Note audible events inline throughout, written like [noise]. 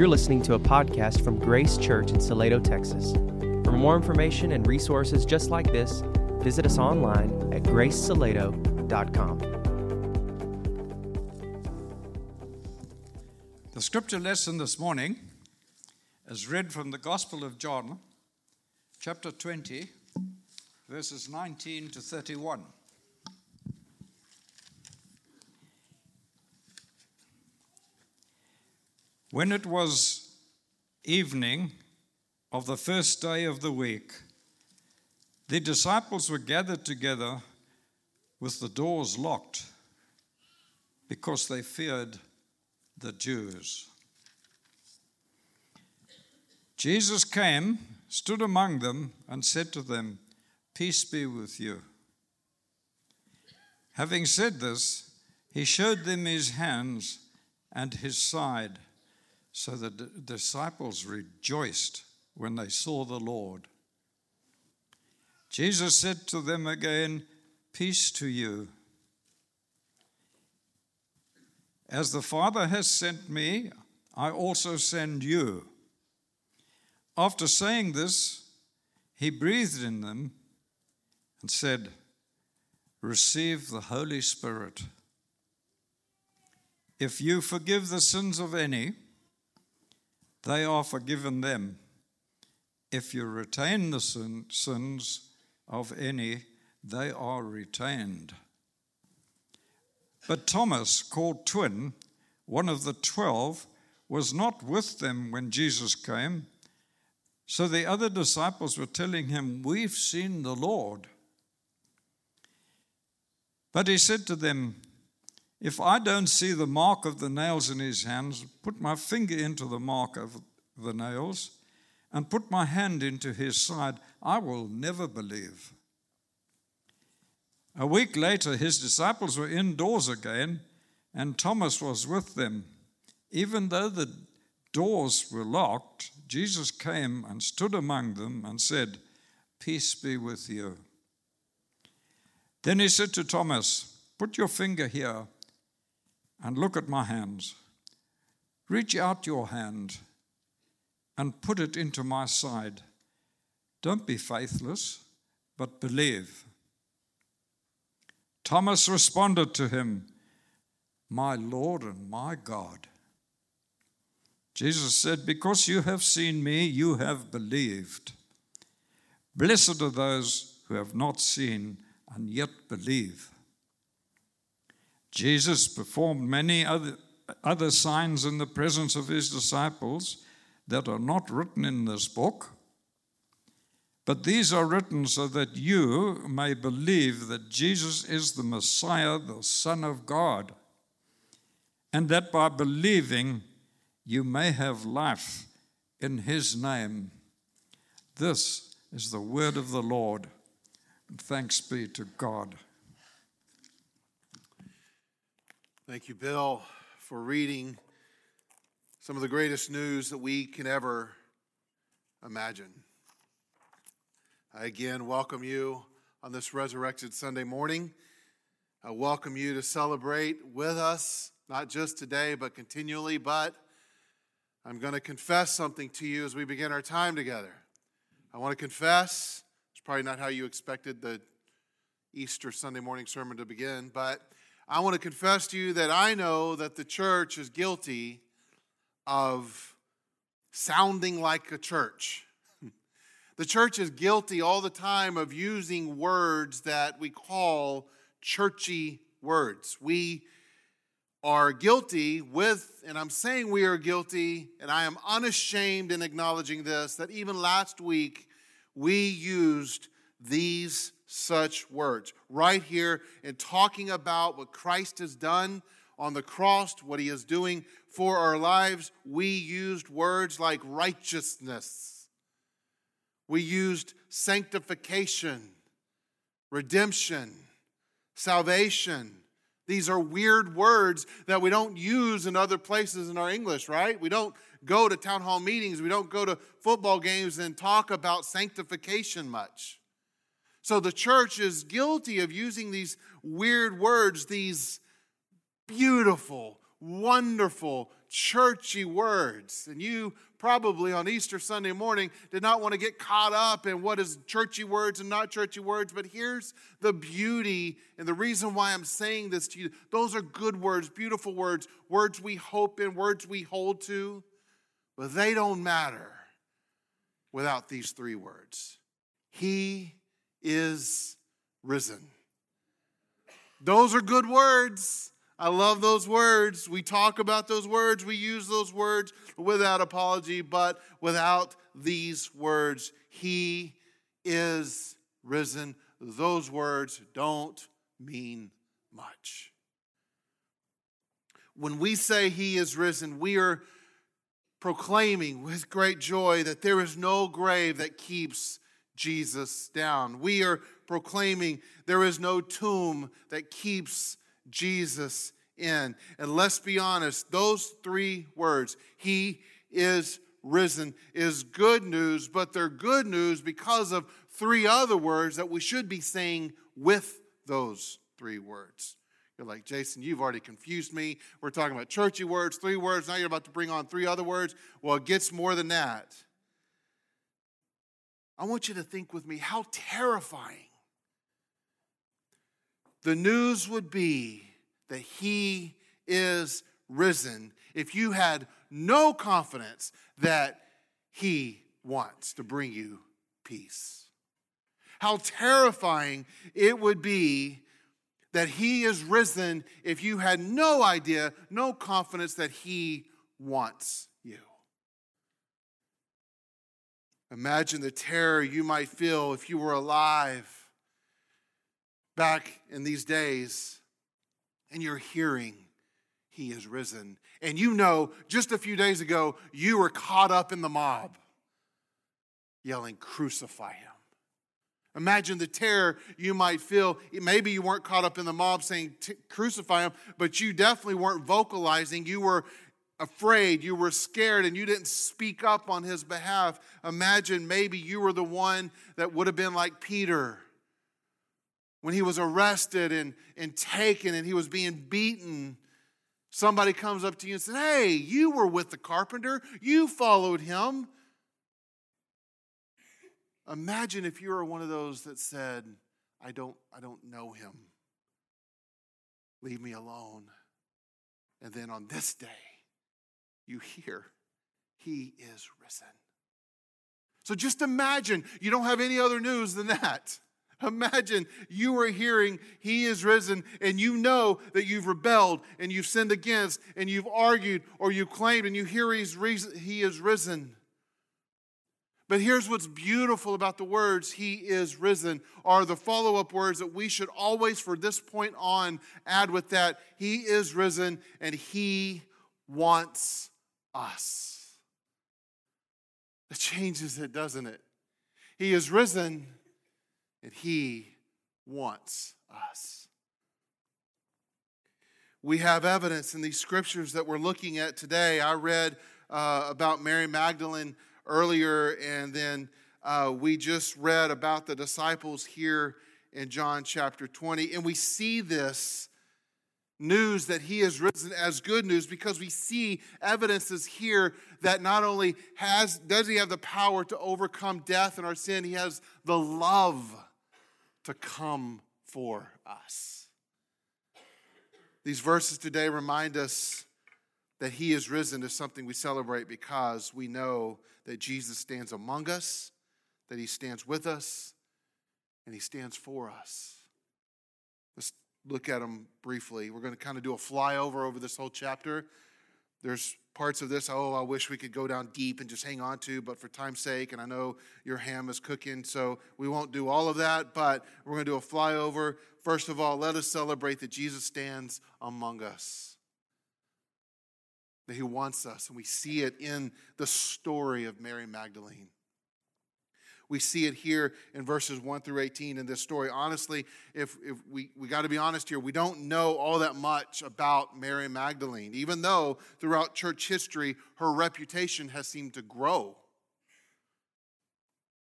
You're listening to a podcast from Grace Church in Salado, Texas. For more information and resources just like this, visit us online at gracesalado.com. The scripture lesson this morning is read from the Gospel of John, chapter 20, verses 19 to 31. When it was evening of the first day of the week, the disciples were gathered together with the doors locked because they feared the Jews. Jesus came, stood among them, and said to them, Peace be with you. Having said this, he showed them his hands and his side. So the d- disciples rejoiced when they saw the Lord. Jesus said to them again, Peace to you. As the Father has sent me, I also send you. After saying this, he breathed in them and said, Receive the Holy Spirit. If you forgive the sins of any, they are forgiven them. If you retain the sin, sins of any, they are retained. But Thomas, called Twin, one of the twelve, was not with them when Jesus came. So the other disciples were telling him, We've seen the Lord. But he said to them, If I don't see the mark of the nails in his hands, put my finger into the mark of the nails, and put my hand into his side, I will never believe. A week later, his disciples were indoors again, and Thomas was with them. Even though the doors were locked, Jesus came and stood among them and said, Peace be with you. Then he said to Thomas, Put your finger here and look at my hands. Reach out your hand and put it into my side. Don't be faithless, but believe. Thomas responded to him, My Lord and my God. Jesus said, Because you have seen me, you have believed. Blessed are those who have not seen and yet believe. Jesus performed many other, other signs in the presence of his disciples that are not written in this book. But these are written so that you may believe that Jesus is the Messiah, the Son of God, and that by believing you may have life in his name. This is the word of the Lord. Thanks be to God. Thank you, Bill, for reading some of the greatest news that we can ever imagine. I again welcome you on this resurrected Sunday morning. I welcome you to celebrate with us, not just today, but continually. But I'm going to confess something to you as we begin our time together. I want to confess, it's probably not how you expected the Easter Sunday morning sermon to begin, but I want to confess to you that I know that the church is guilty of sounding like a church. [laughs] The church is guilty all the time of using words that we call churchy words. We are guilty with, and I'm saying we are guilty, and I am unashamed in acknowledging this, that even last week we used these such words right here in talking about what Christ has done on the cross, what he is doing for our lives. We used words like righteousness we used sanctification, redemption, salvation. These are weird words that we don't use in other places in our English, right? We don't go to town hall meetings, we don't go to football games and talk about sanctification much. So the church is guilty of using these weird words, these beautiful, wonderful, churchy words. And you probably on Easter Sunday morning did not want to get caught up in what is churchy words and not churchy words. But here's the beauty and the reason why I'm saying this to you. Those are good words, beautiful words, words we hope in, words we hold to. But they don't matter without these three words He is risen. Those are good words. I love those words. We talk about those words. We use those words without apology, but without these words, He is risen. Those words don't mean much. When we say He is risen, we are proclaiming with great joy that there is no grave that keeps Jesus down. We are proclaiming there is no tomb that keeps Jesus in. And let's be honest, those three words, He is risen, is good news, but they're good news because of three other words that we should be saying with those three words. You're like, Jason, you've already confused me. We're talking about churchy words, three words. Now you're about to bring on three other words. Well, it gets more than that. I want you to think with me how terrifying the news would be that he is risen if you had no confidence that he wants to bring you peace. How terrifying it would be that he is risen if you had no idea, no confidence that he wants you. Imagine the terror you might feel if you were alive back in these days and you're hearing he is risen. And you know, just a few days ago, you were caught up in the mob yelling, Crucify him. Imagine the terror you might feel. Maybe you weren't caught up in the mob saying, Crucify him, but you definitely weren't vocalizing. You were afraid, you were scared, and you didn't speak up on his behalf. Imagine maybe you were the one that would have been like Peter when he was arrested and, and taken and he was being beaten. Somebody comes up to you and says, Hey, you were with the carpenter, you followed him. Imagine if you were one of those that said, I don't, I don't know him. Leave me alone. And then on this day, you hear, He is risen. So just imagine, you don't have any other news than that. [laughs] Imagine you are hearing he is risen and you know that you've rebelled and you've sinned against and you've argued or you claimed and you hear he's he is risen. But here's what's beautiful about the words, He is risen, are the follow up words that we should always, for this point on, add with that He is risen and He wants us. It changes it, doesn't it? He is risen and He wants us. We have evidence in these scriptures that we're looking at today. I read uh, about Mary Magdalene earlier, and then uh, we just read about the disciples here in John chapter 20. And we see this news that he is risen as good news because we see evidences here that not only has does he have the power to overcome death and our sin he has the love to come for us. These verses today remind us that he is risen is something we celebrate because we know that Jesus stands among us that he stands with us and he stands for us look at them briefly. We're going to kind of do a flyover over this whole chapter. There's parts of this, oh, I wish we could go down deep and just hang on to, but for time's sake, and I know your ham is cooking, so we won't do all of that, but we're going to do a flyover. First of all, let us celebrate that Jesus stands among us, that he wants us, and we see it in the story of Mary Magdalene. We see it here in verses 1 through 18 in this story. Honestly, if, if we, we got to be honest here, we don't know all that much about Mary Magdalene, even though throughout church history, her reputation has seemed to grow.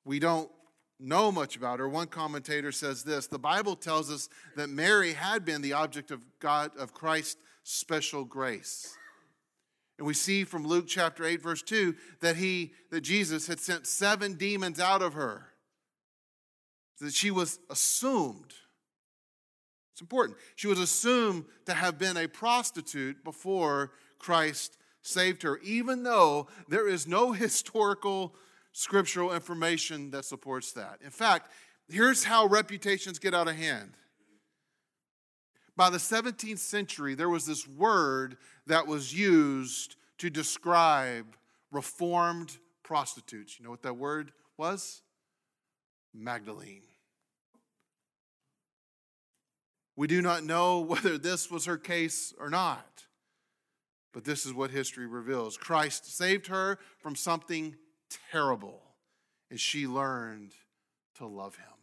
We don't know much about her. One commentator says this the Bible tells us that Mary had been the object of God, of Christ's special grace. And we see from Luke chapter 8 verse 2 that he that Jesus had sent seven demons out of her. That she was assumed it's important. She was assumed to have been a prostitute before Christ saved her, even though there is no [laughs] historical scriptural information that supports that. In fact, here's how reputations get out of hand. By the 17th century, there was this word that was used to describe reformed prostitutes. You know what that word was? Magdalene. We do not know [laughs] whether this was her case or not, but this is what history reveals. Christ saved her from something terrible, and she learned to love him.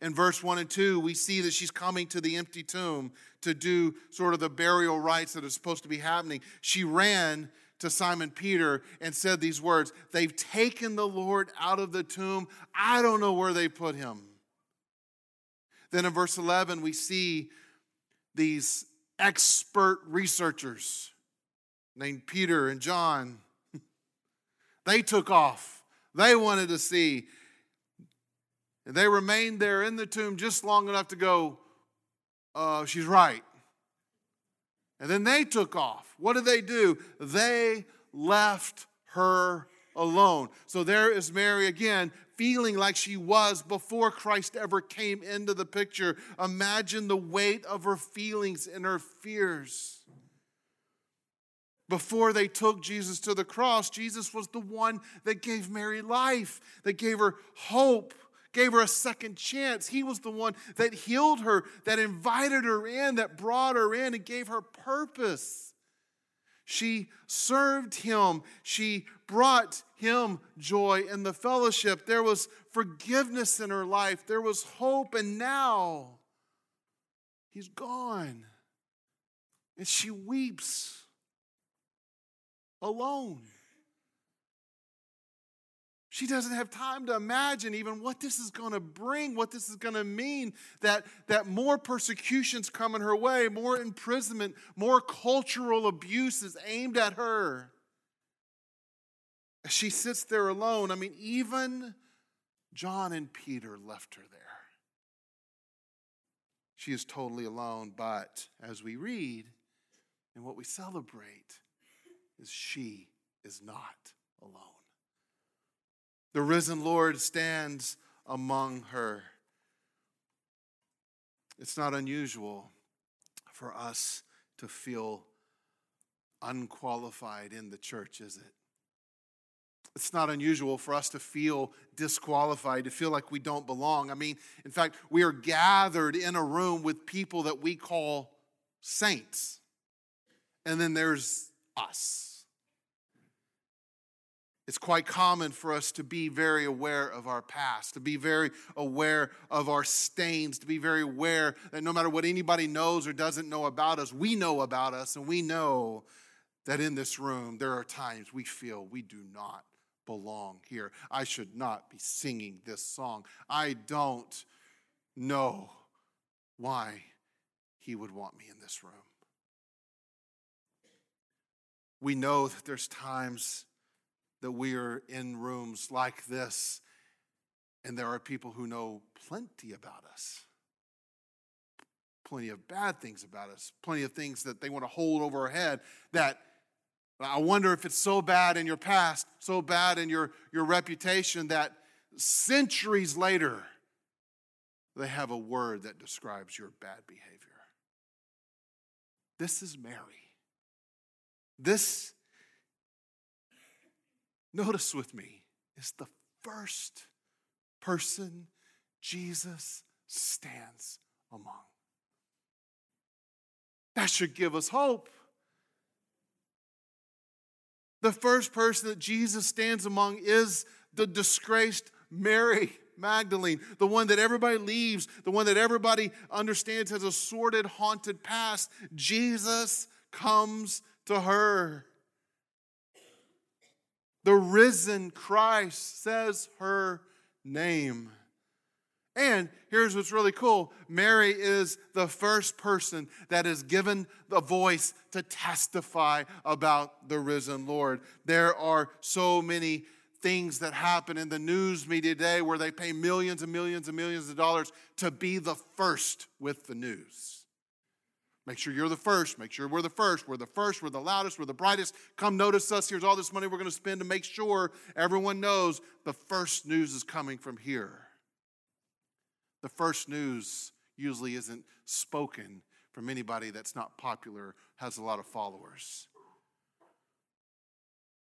In verse 1 and 2, we see that she's coming to the empty tomb to do sort of the burial rites that are supposed to be happening. She ran to Simon Peter and said these words They've taken the Lord out of the tomb. I don't know where they put him. Then in verse 11, we see these expert researchers named Peter and John. [laughs] they took off. They wanted to see. And they remained there in the tomb just long enough to go, uh, she's right. And then they took off. What did they do? They left her alone. So there is Mary again, feeling like she was before Christ ever came into the picture. Imagine the weight of her feelings and her fears. Before they took Jesus to the cross, Jesus was the one that gave Mary life, that gave her hope, gave her a second chance. He was the one that healed her, that invited her in, that brought her in, and gave her purpose. She served him. She brought him joy in the fellowship. There was forgiveness in her life. There was hope. And now he's gone. And she weeps alone. She doesn't have time to imagine even what this is going to bring, what this is going to mean, that, that more persecutions coming her way, more imprisonment, more cultural abuse is aimed at her. As she sits there alone, I mean, even John and Peter left her there. She is totally alone, but as we read and what we celebrate, is she is not alone. The risen Lord stands among her. It's not unusual for us to feel unqualified in the church, is it? It's not unusual for us to feel disqualified, to feel like we don't belong. I mean, in fact, we are gathered in a room with people that we call saints. And then there's us. It's quite common for us to be very aware of our past, to be very aware of our stains, to be very aware that no matter what anybody knows or doesn't know about us, we know about us, and we know that in this room there are times we feel we do not belong here. I should not be singing this song. I don't know why he would want me in this room. We know that there's times that we are in rooms like this and there are people who know plenty about us. Plenty of bad things about us, plenty of things that they want to hold over our head that I wonder if it's so bad in your past, so bad in your, your reputation that centuries later they have a word that describes your bad behavior. This is Mary. This notice with me, is the first person Jesus stands among. That should give us hope. The first person that Jesus stands among is the disgraced Mary Magdalene, the one that everybody leaves, the one that everybody understands has a sordid, haunted past. Jesus comes to her. The risen Christ says her name. And here's what's really cool Mary is the first person that is given the voice to testify about the risen Lord. There are so many things that happen in the news media today where they pay millions and millions and millions of dollars to be the first with the news. Make sure you're the first. Make sure we're the first. We're the first. We're the loudest. We're the brightest. Come notice us. Here's all this money we're going to spend to make sure everyone knows the first news is coming from here. The first news usually isn't spoken from anybody that's not popular, has a lot of followers.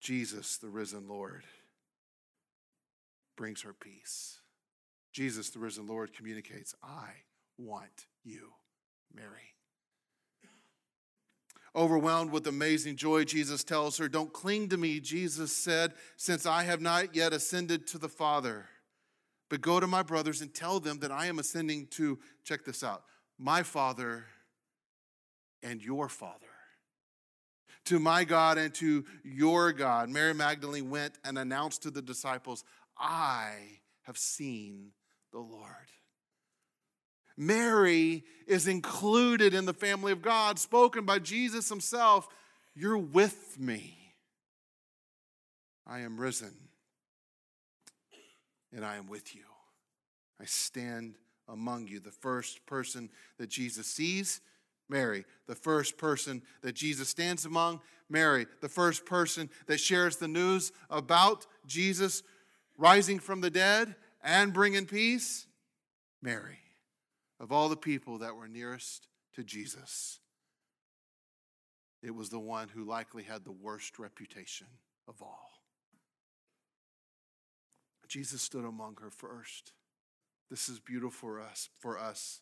Jesus, the risen Lord, brings her peace. Jesus, the risen Lord, communicates, I want you, Mary. Overwhelmed with amazing joy, Jesus tells her, Don't cling to me, Jesus said, since I have not yet ascended to the Father. But go to my brothers and tell them that I am ascending to, check this out, my Father and your Father. To my God and to your God. Mary Magdalene went and announced to the disciples, I have seen the Lord. Mary is included in the family of God, spoken by Jesus himself. You're with me. I am risen, and I am with you. I stand among you. The first person that Jesus sees, Mary. The first person that Jesus stands among, Mary. The first person that shares the news about Jesus rising from the dead and bringing peace, Mary of all the people that were nearest to Jesus, it was the one who likely had the worst reputation of all. Jesus stood among her first. This is beautiful for us, for us.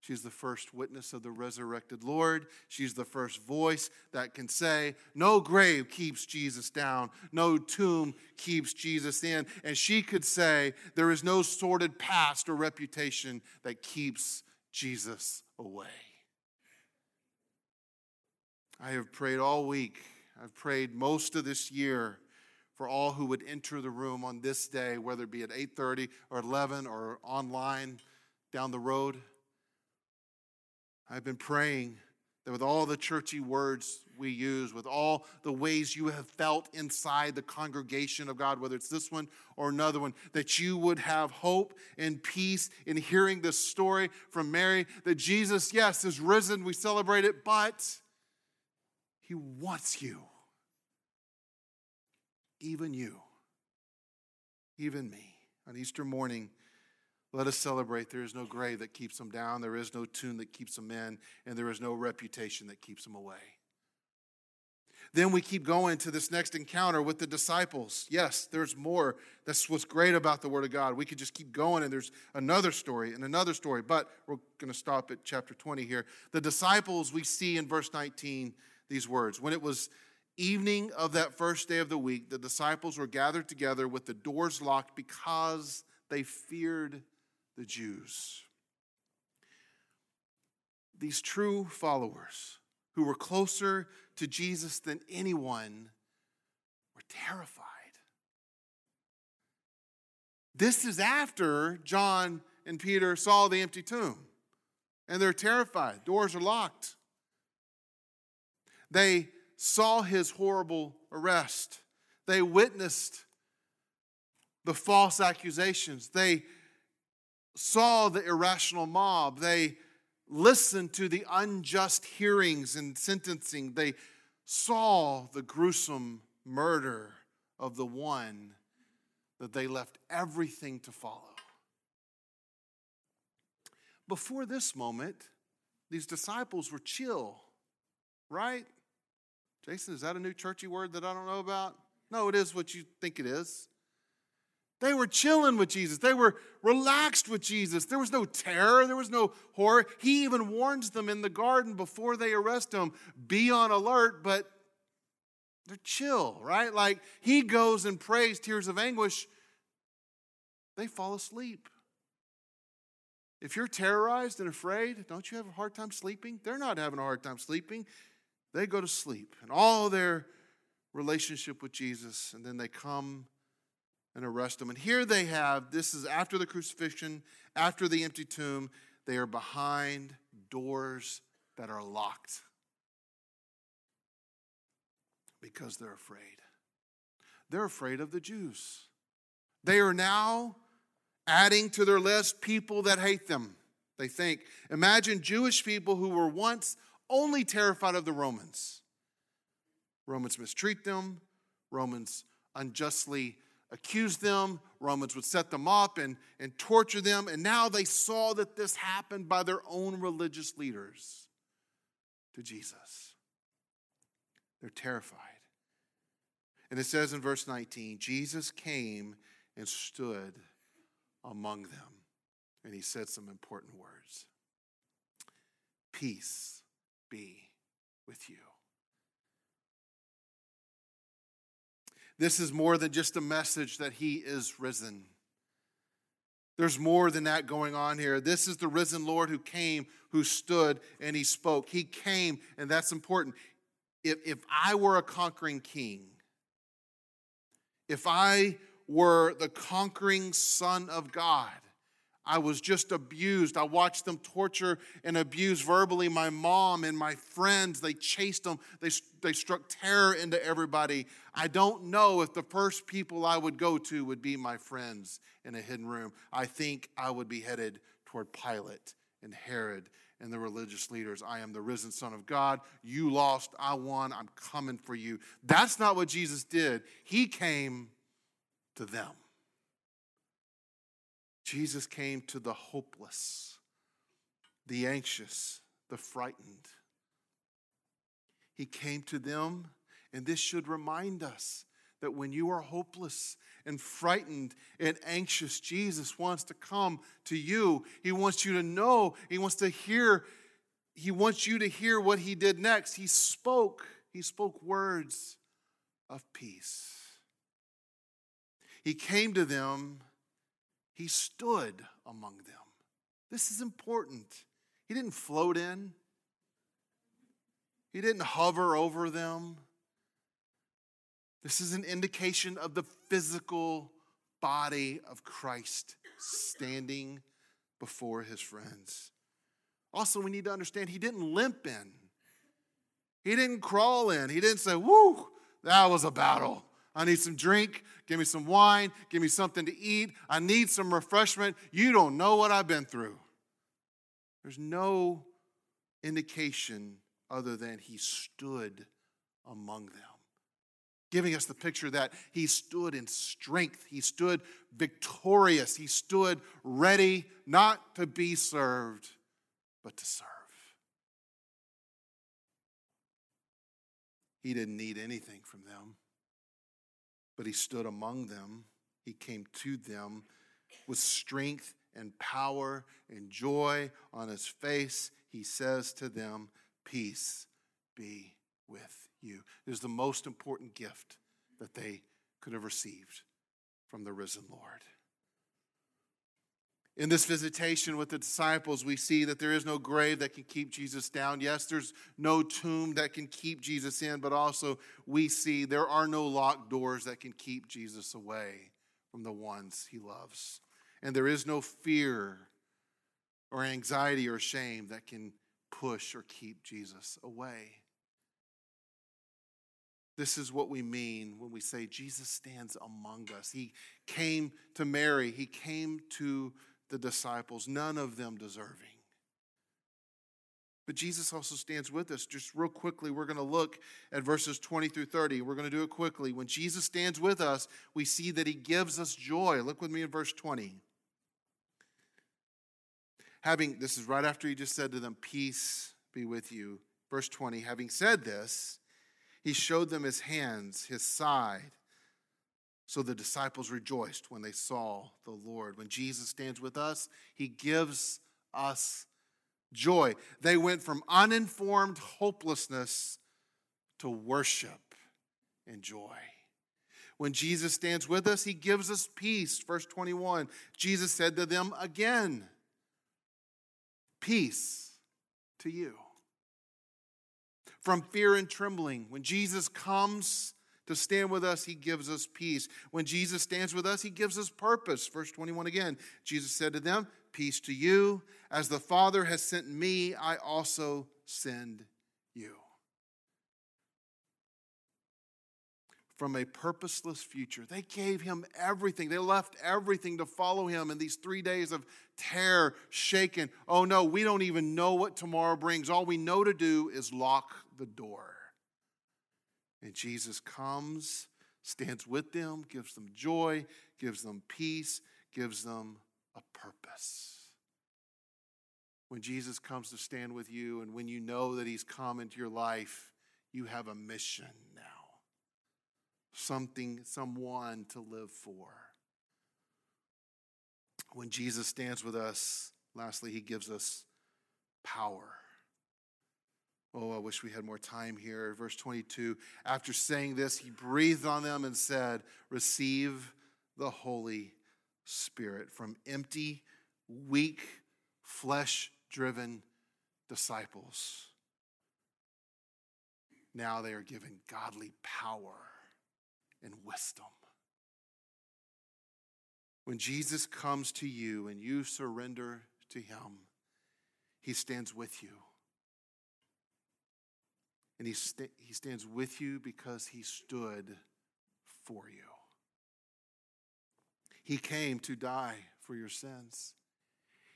She's the first witness of the resurrected Lord. She's the first voice that can say, No grave keeps Jesus down, no tomb keeps Jesus in. And she could say, There is no sordid past or reputation that keeps Jesus away. I have prayed all week. I've prayed most of this year for all who would enter the room on this day, whether it be at 8:30 or 11 or online down the road. I've been praying that with all the churchy words we use, with all the ways you have felt inside the congregation of God, whether it's this one or another one, that you would have hope and peace in hearing this story from Mary that Jesus, yes, is risen. We celebrate it, but he wants you. Even you. Even me. On Easter morning, let us celebrate. There is no grave that keeps them down, there is no tomb that keeps them in, and there is no reputation that keeps them away. Then we keep going to this next encounter with the disciples. Yes, there's more. That's what's great about the Word of God. We could just keep going, and there's another story and another story, but we're going to stop at chapter 20 here. The disciples, we see in verse 19 these words When it was evening of that first day of the week, the disciples were gathered together with the doors locked because they feared the Jews. These true followers who were closer to Jesus than anyone were terrified. This is after John and Peter saw the empty tomb, and they're terrified. Doors are locked. They saw his horrible arrest, they witnessed the false accusations, they saw the irrational mob. They listened to the unjust hearings and sentencing. They saw the gruesome murder of the one that they left everything to follow. Before this moment, these disciples were chill, right? Jason, is that a new churchy word that I don't know about? No, it is what you think it is. They were chilling with Jesus. They were relaxed with Jesus. There was no terror, there was no horror. He even warns them in the garden before they arrest him be on alert, but they're chill, right? Like he goes and prays tears of anguish, they fall asleep. If you're terrorized and afraid, don't you have a hard time sleeping? They're not having a hard time sleeping. They go to sleep and all their relationship with Jesus, and then they come and arrest them. And here they have this is after the crucifixion, after the empty tomb. They are behind doors that are locked because they're afraid. They're afraid of the Jews. They are now adding to their list people that hate them. They think, imagine Jewish people who were once only terrified of the Romans. Romans mistreat them, Romans unjustly accuse them, Romans would set them up and, and torture them, and now they saw that this happened by their own religious leaders to Jesus. They're terrified. And it says in verse 19 Jesus came and stood among them, and he said some important words Peace be with you. This is more than just a message that he is risen. There's more than that going on here. This is the risen Lord who came, who stood, and he spoke. He came, and that's important. If, if I were a conquering king, if I were the conquering Son of God, I was just abused. I watched them torture and abuse verbally my mom and my friends. They chased them, they, they struck terror into everybody. I don't know if the first people I would go to would be my friends in a hidden room. I think I would be headed toward Pilate and Herod and the religious leaders. I am the risen Son of God. You lost, I won. I'm coming for you. That's not what Jesus did. He came to them. Jesus came to the hopeless, the anxious, the frightened. He came to them, and this should remind us that when you are hopeless and frightened and anxious, Jesus wants to come to you. He wants you to know, He wants to hear, He wants you to hear what He did next. He spoke, He spoke words of peace. He came to them he stood among them. This is important. He didn't float in, he didn't hover over them. This is an indication of the physical body of Christ standing before his friends. Also, we need to understand he didn't limp in, he didn't crawl in, he didn't say, Woo, that was a battle. I need some drink. Give me some wine. Give me something to eat. I need some refreshment. You don't know what I've been through. There's no indication other than he stood among them, giving us the picture that he stood in strength. He stood victorious. He stood ready not to be served, but to serve. He didn't need anything from them but he stood among them. He came to them with strength and power and joy on his face. He says to them, Peace be with you. It is the most important gift that they could have received from the risen Lord. In this visitation with the disciples, we see that there is no grave that can keep Jesus down. Yes, there's no tomb that can keep Jesus in, but also we see there are no locked doors that can keep Jesus away from the ones he loves. And there is no fear or anxiety or shame that can push or keep Jesus away. This is what we mean when we say Jesus stands among us. He came to Mary, he came to the disciples, none of them deserving. But Jesus also stands with us. Just real quickly, we're going to look at verses 20 through 30. We're going to do it quickly. When Jesus stands with us, we see that he gives us joy. Look with me in verse 20. Having, this is right after he just said to them, Peace be with you. Verse 20, having said this, he showed them his hands, his side. So the disciples rejoiced when they saw the Lord. When Jesus stands with us, he gives us joy. They went from uninformed hopelessness to worship and joy. When Jesus stands with us, he gives us peace. Verse 21 Jesus said to them again, Peace to you. From fear and trembling, when Jesus comes To stand with us, he gives us peace. When Jesus stands with us, he gives us purpose. Verse 21 again Jesus said to them, Peace to you. As the Father has sent me, I also send you. From a purposeless future, they gave him everything. They left everything to follow him in these three days of terror, shaken. Oh no, we don't even know what tomorrow brings. All we know to do is lock the door. And Jesus comes, stands with them, gives them joy, gives them peace, gives them a purpose. When Jesus comes to stand with you, and when you know that He's come into your life, you have a mission now something, someone to live for. When Jesus stands with us, lastly, He gives us power. Oh, I wish we had more time here. Verse 22 After saying this, he breathed on them and said, Receive the Holy Spirit from empty, weak, flesh driven disciples. Now they are given godly power and wisdom. When Jesus comes to you and you surrender to him, he stands with you. And he, st- he stands with you because he stood for you. He came to die for your sins.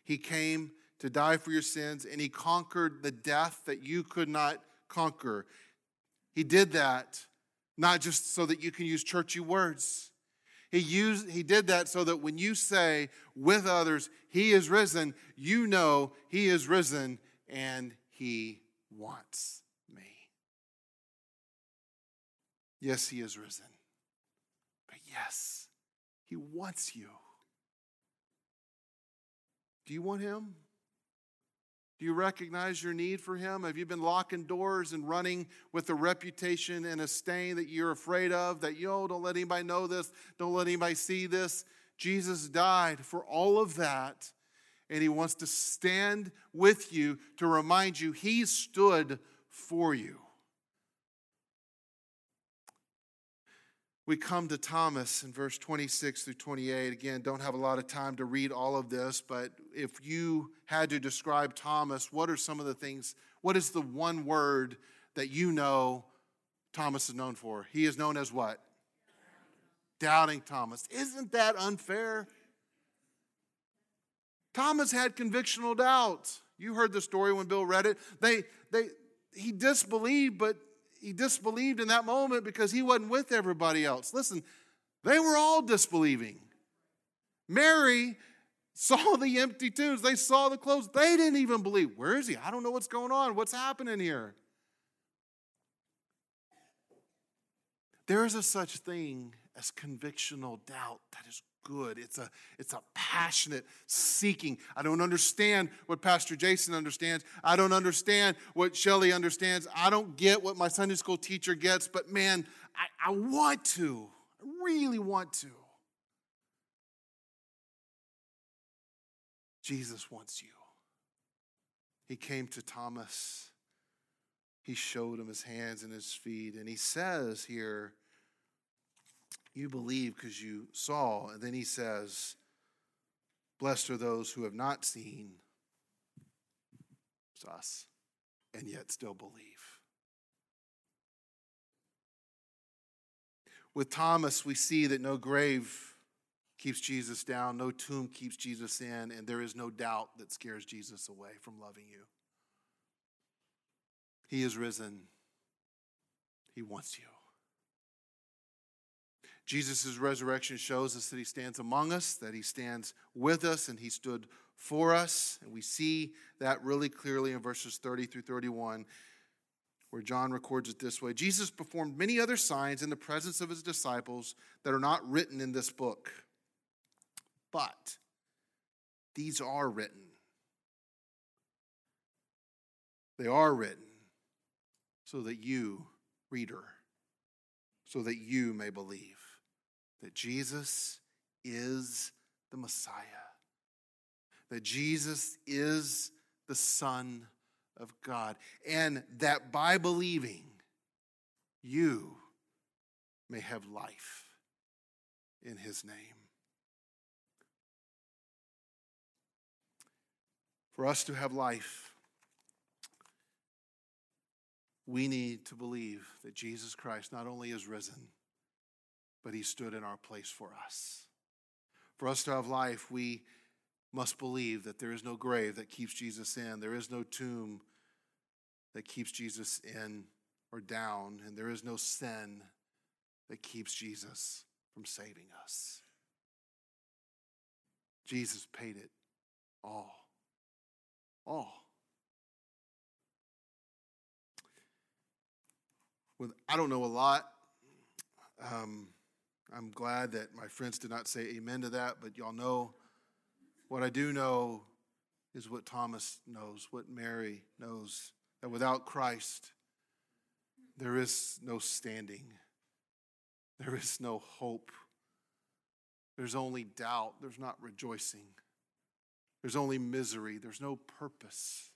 He came to die for your sins, and he conquered the death that you could not conquer. He did that not just so that you can use churchy words. He, used, he did that so that when you say with others, He is risen, you know He is risen and He wants Yes, he is risen. But yes, he wants you. Do you want him? Do you recognize your need for him? Have you been locking doors and running with a reputation and a stain that you're afraid of? That, yo, don't let anybody know this, don't let anybody see this. Jesus died for all of that, and he wants to stand with you to remind you he stood for you. We come to Thomas in verse 26 through 28. Again, don't have a lot of time to read all of this, but if you had to describe Thomas, what are some of the things? What is the one word that you know Thomas is known for? He is known as what? Doubting Thomas. Isn't that unfair? Thomas had convictional doubts. You heard the story when Bill read it. They, they, he disbelieved, but he disbelieved in that moment because he wasn't with everybody else. Listen, they were all disbelieving. Mary saw the empty tombs, they saw the clothes. They didn't even believe. Where is he? I don't know what's going on. What's happening here? There is a such thing as convictional doubt that is good. It's a, it's a passionate seeking. I don't understand what Pastor Jason understands. I don't understand what Shelly understands. I don't get what my Sunday school teacher gets, but man, I, I want to. I really want to. Jesus wants you. He came to Thomas. He showed him his hands and his feet. And he says here, you believe because you saw. And then he says, Blessed are those who have not seen. It's us, and yet still believe. With Thomas, we see that no grave keeps Jesus down, no tomb keeps Jesus in, and there is no doubt that scares Jesus away from loving you. He is risen, He wants you. Jesus' resurrection shows us that he stands among us, that he stands with us, and he stood for us. And we see that really clearly in verses 30 through 31, where John records it this way Jesus performed many other signs in the presence of his disciples that are not written in this book. But these are written. They are written so that you, reader, so that you may believe that Jesus is the Messiah, that Jesus is the Son of God, and that by believing, you may have life in his name. For us to have life, we need to believe that Jesus Christ not only is risen, but he stood in our place for us. For us to have life, we must believe that there is no grave that keeps Jesus in, there is no tomb that keeps Jesus in or down, and there is no sin that keeps Jesus from saving us. Jesus paid it all. All. I don't know a lot. Um, I'm glad that my friends did not say amen to that, but y'all know what I do know is what Thomas knows, what Mary knows that without Christ, there is no standing, there is no hope, there's only doubt, there's not rejoicing, there's only misery, there's no purpose,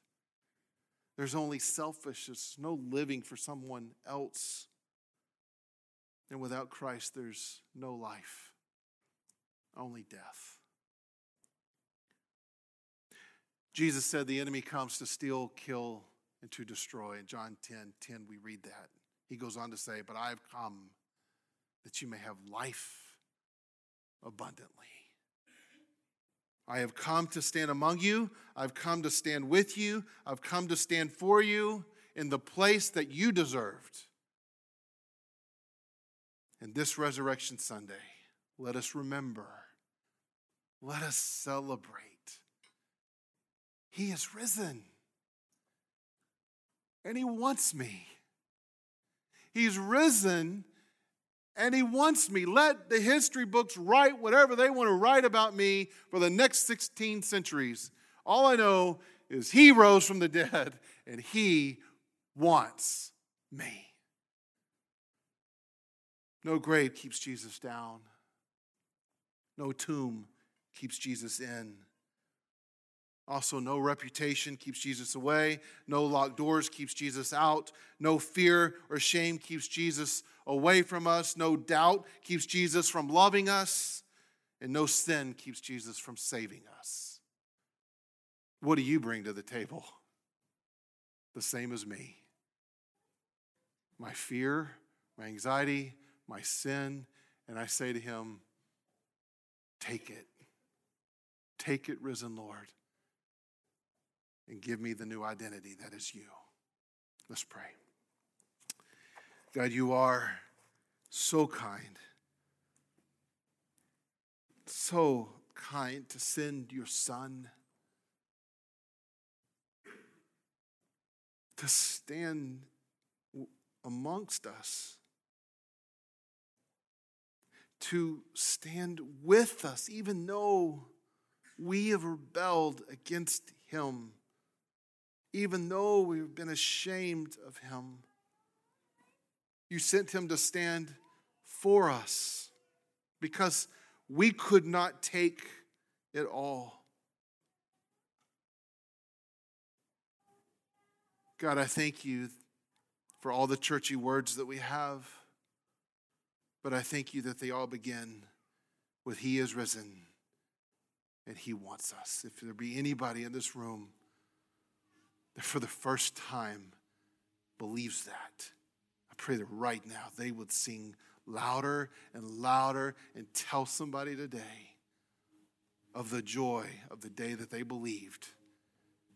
there's only selfishness, no living for someone else. And without Christ, there's no life, only death. Jesus said the enemy comes to steal, kill, and to destroy. In John 10 10, we read that. He goes on to say, But I have come that you may have life abundantly. I have come to stand among you. I've come to stand with you. I've come to stand for you in the place that you deserved. And this Resurrection Sunday, let us remember, let us celebrate. He is risen and He wants me. He's risen and He wants me. Let the history books write whatever they want to write about me for the next 16 centuries. All I know is He rose from the dead and He wants me. No grave keeps Jesus down. No tomb keeps Jesus in. Also, no reputation keeps Jesus away. No locked doors keeps Jesus out. No fear or shame keeps Jesus away from us. No doubt keeps Jesus from loving us. And no sin keeps Jesus from saving us. What do you bring to the table? The same as me. My fear, my anxiety, my sin. And I say to him, Take it. Take it, risen Lord and give me the new identity that is you. Let's pray. God, you are so kind, so kind to send your Son to stand amongst us, to stand with us, even though we have rebelled against Him even though we've been ashamed of him. You sent him to stand for us because we could not take it all. God, I thank you for all the churchy words that we have, but I thank you that they all begin with He is risen and He wants us. If there be anybody in this room, that for the first time believes that. I pray that right now they would sing louder and louder and tell somebody today of the joy of the day that they believed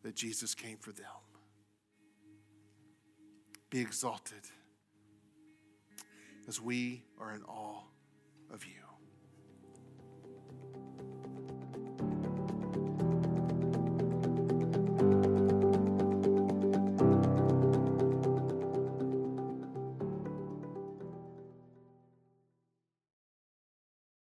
that Jesus came for them. Be exalted as we are in awe of you.